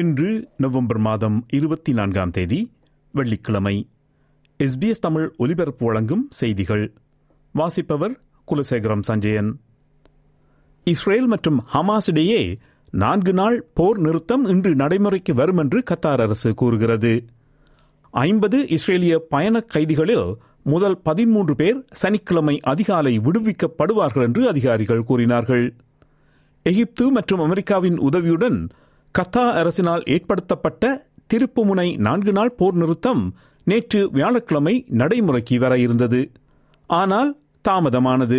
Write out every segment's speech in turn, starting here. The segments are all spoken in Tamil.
இன்று நவம்பர் மாதம் இருபத்தி நான்காம் தேதி வெள்ளிக்கிழமை. எஸ்பிஎஸ் தமிழ் ஒலிபரப்பு வழங்கும் செய்திகள். வாசிப்பவர் குலசேகரம் சஞ்சயன். இஸ்ரேல் மற்றும் ஹமாஸ் இடையே நான்கு நாள் போர் நிறுத்தம் இன்று நடைமுறைக்கு வரும் என்று கத்தார் அரசு கூறுகிறது. ஐம்பது இஸ்ரேலிய பயண கைதிகளில் முதல் பதிமூன்று பேர் சனிக்கிழமை அதிகாலை விடுவிக்கப்படுவார்கள் என்று அதிகாரிகள் கூறினார்கள். எகிப்து மற்றும் அமெரிக்காவின் உதவியுடன் கத்தா அரசினால் ஏற்படுத்தப்பட்ட திருப்புமுனை நான்கு நாள் போர் நிறுத்தம் நேற்று வியாழக்கிழமை நடைமுறைக்கு வர இருந்தது. ஆனால் தாமதமானது.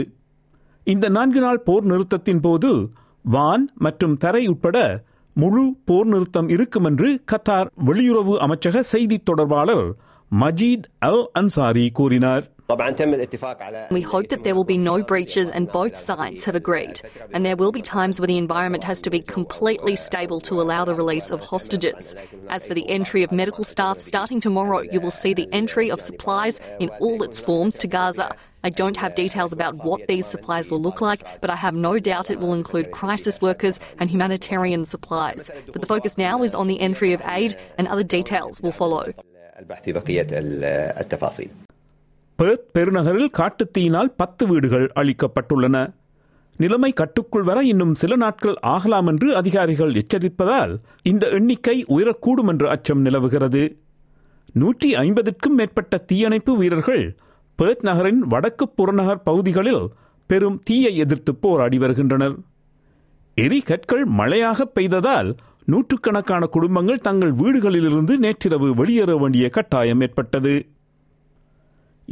இந்த நான்கு நாள் போர் நிறுத்தத்தின் போது வான் மற்றும் தரை உட்பட முழு போர் நிறுத்தம் இருக்கும் என்று கத்தார் வெளியுறவு அமைச்சக செய்தி தொடர்பாளர் மஜீத் அல் அன்சாரி கூறினார். We hope that there will be no breaches, and both sides have agreed. And there will be times where the environment has to be completely stable to allow the release of hostages. As for the entry of medical staff, starting tomorrow, you will see the entry of supplies in all its forms to Gaza. I don't have details about what these supplies will look like, but I have no doubt it will include crisis workers and humanitarian supplies. But the focus now is on the entry of aid, and other details will follow. Perth பெருநகரில் காட்டுத்தீயினால் பத்து வீடுகள் அளிக்கப்பட்டுள்ளன நிலைமை கட்டுக்குள் வர இன்னும் சில நாட்கள் ஆகலாம் என்று அதிகாரிகள் எச்சரிப்பதால் இந்த எண்ணிக்கை உயரக்கூடும் என்று அச்சம் நிலவுகிறது. நூற்றி ஐம்பதுக்கும் மேற்பட்ட தீயணைப்பு வீரர்கள் பேர்த் நகரின் வடக்கு புறநகர் பகுதிகளில் பெரும் தீயை எதிர்த்து போராடி வருகின்றனர். எரிகற்கள் மழையாக பெய்ததால் நூற்றுக்கணக்கான குடும்பங்கள் தங்கள் வீடுகளிலிருந்து நேற்றிரவு வெளியேற வேண்டிய கட்டாயம் ஏற்பட்டது.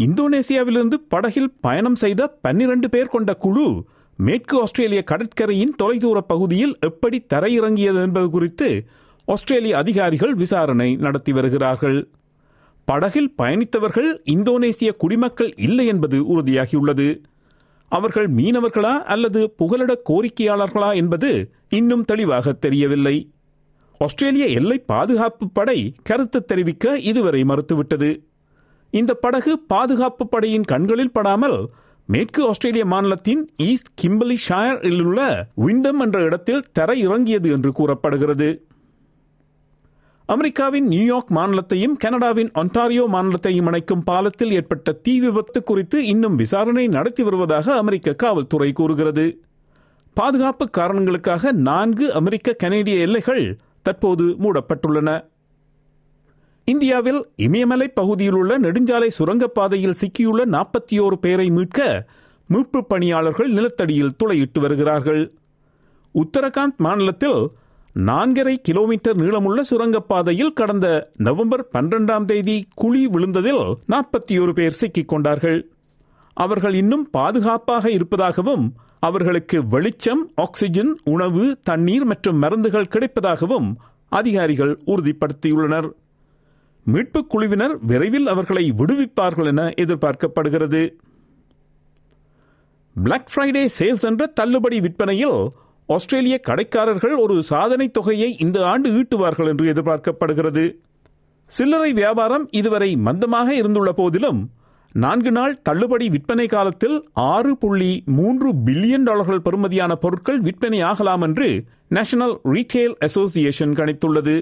இந்தோனேசியாவிலிருந்து படகில் பயணம் செய்த பன்னிரண்டு பேர் கொண்ட குழு மேற்கு ஆஸ்திரேலிய கடற்கரையின் தொலைதூர பகுதியில் எப்படி தரையிறங்கியது என்பது குறித்து ஆஸ்திரேலிய அதிகாரிகள் விசாரணை நடத்தி வருகிறார்கள். படகில் பயணித்தவர்கள் இந்தோனேசிய குடிமக்கள் இல்லை என்பது உறுதியாகியுள்ளது. அவர்கள் மீனவர்களா அல்லது புகலிட கோரிக்கையாளர்களா என்பது இன்னும் தெளிவாக தெரியவில்லை. ஆஸ்திரேலிய எல்லை பாதுகாப்பு படை கருத்து தெரிவிக்க இதுவரை மறுத்துவிட்டது. இந்த படகு பாதுகாப்பு படையின் கண்களில் படாமல் மேற்கு ஆஸ்திரேலிய மாநிலத்தின் ஈஸ்ட் கிம்பலி ஷாயரில் உள்ள விண்டம் என்ற இடத்தில் தரை இறங்கியது என்று கூறப்படுகிறது. அமெரிக்காவின் நியூயார்க் மாநிலத்தையும் கனடாவின் ஒன்டாரியோ மாநிலத்தையும் இணைக்கும் பாலத்தில் ஏற்பட்ட தீ விபத்து குறித்து இன்னும் விசாரணை நடத்தி வருவதாக அமெரிக்க காவல்துறை கூறுகிறது. பாதுகாப்பு காரணங்களுக்காக நான்கு அமெரிக்க கனேடிய எல்லைகள் தற்போது மூடப்பட்டுள்ளன. இந்தியாவில் இமயமலை பகுதியில் உள்ள நெடுஞ்சாலை சுரங்கப்பாதையில் சிக்கியுள்ள நாற்பத்தி ஓரு பேரை மீட்க மீட்பு பணியாளர்கள் நிலத்தடியில் துளையிட்டு வருகிறார்கள். உத்தரகாண்ட் மாநிலத்தில் நான்கரை கிலோமீட்டர் நீளமுள்ள சுரங்கப்பாதையில் கடந்த நவம்பர் பன்னிரண்டாம் தேதி குழி விழுந்ததில் நாற்பத்தி ஒரு பேர் சிக்கிக் கொண்டார்கள். அவர்கள் இன்னும் பாதுகாப்பாக இருப்பதாகவும் அவர்களுக்கு வெளிச்சம் ஆக்சிஜன் உணவு தண்ணீர் மற்றும் மருந்துகள் கிடைப்பதாகவும் அதிகாரிகள் உறுதிப்படுத்தியுள்ளனர். மீட்புக் குழுவினர் விரைவில் அவர்களை விடுவிப்பார்கள் என எதிர்பார்க்கப்படுகிறது. பிளாக் ஃப்ரைடே சேல்ஸ் என்ற தள்ளுபடி விற்பனையில் ஆஸ்திரேலிய கடைக்காரர்கள் ஒரு சாதனை தொகையை இந்த ஆண்டு ஈட்டுவார்கள் என்று எதிர்பார்க்கப்படுகிறது. சில்லறை வியாபாரம் இதுவரை மந்தமாக இருந்துள்ள போதிலும் நான்கு நாள் தள்ளுபடி விற்பனை காலத்தில் ஆறு புள்ளி மூன்று பில்லியன் டாலர்கள் பெறுமதியான பொருட்கள் விற்பனை ஆகலாம் என்று நேஷனல் ரீட்டெயில் அசோசியேஷன் கணித்துள்ளது.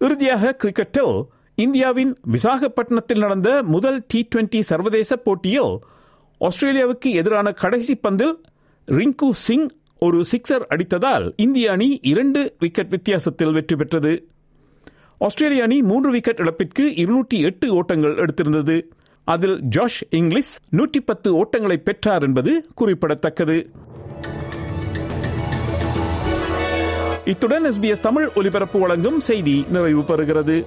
இறுதியாக கிரிக்கெட்டில் இந்தியாவின் விசாகப்பட்டினத்தில் நடந்த முதல் டி டுவெண்டி சர்வதேச போட்டியில் ஆஸ்திரேலியாவுக்கு எதிரான கடைசி பந்தில் ரிங்கு சிங் ஒரு சிக்ஸர் அடித்ததால் இந்திய அணி இரண்டு விக்கெட் வித்தியாசத்தில் வெற்றி பெற்றது. ஆஸ்திரேலிய அணி மூன்று விக்கெட் இழப்பிற்கு இருநூற்றி எட்டு ஓட்டங்கள் எடுத்திருந்தது. அதில் ஜாஷ் இங்கிலீஷ் நூற்றி பத்து ஓட்டங்களை பெற்றார் என்பது குறிப்பிடத்தக்கது. இத்துடன் எஸ்பிஎஸ் தமிழ் ஒலிபரப்பு வழங்கும் செய்தி நிறைவு பெறுகிறது.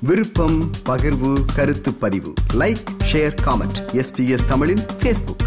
விருப்பம் பகிர்வு கருத்து பதிவு. லைக் ஷேர் காமெண்ட் எஸ்பிஎஸ் தமிழின் ஃபேஸ்புக்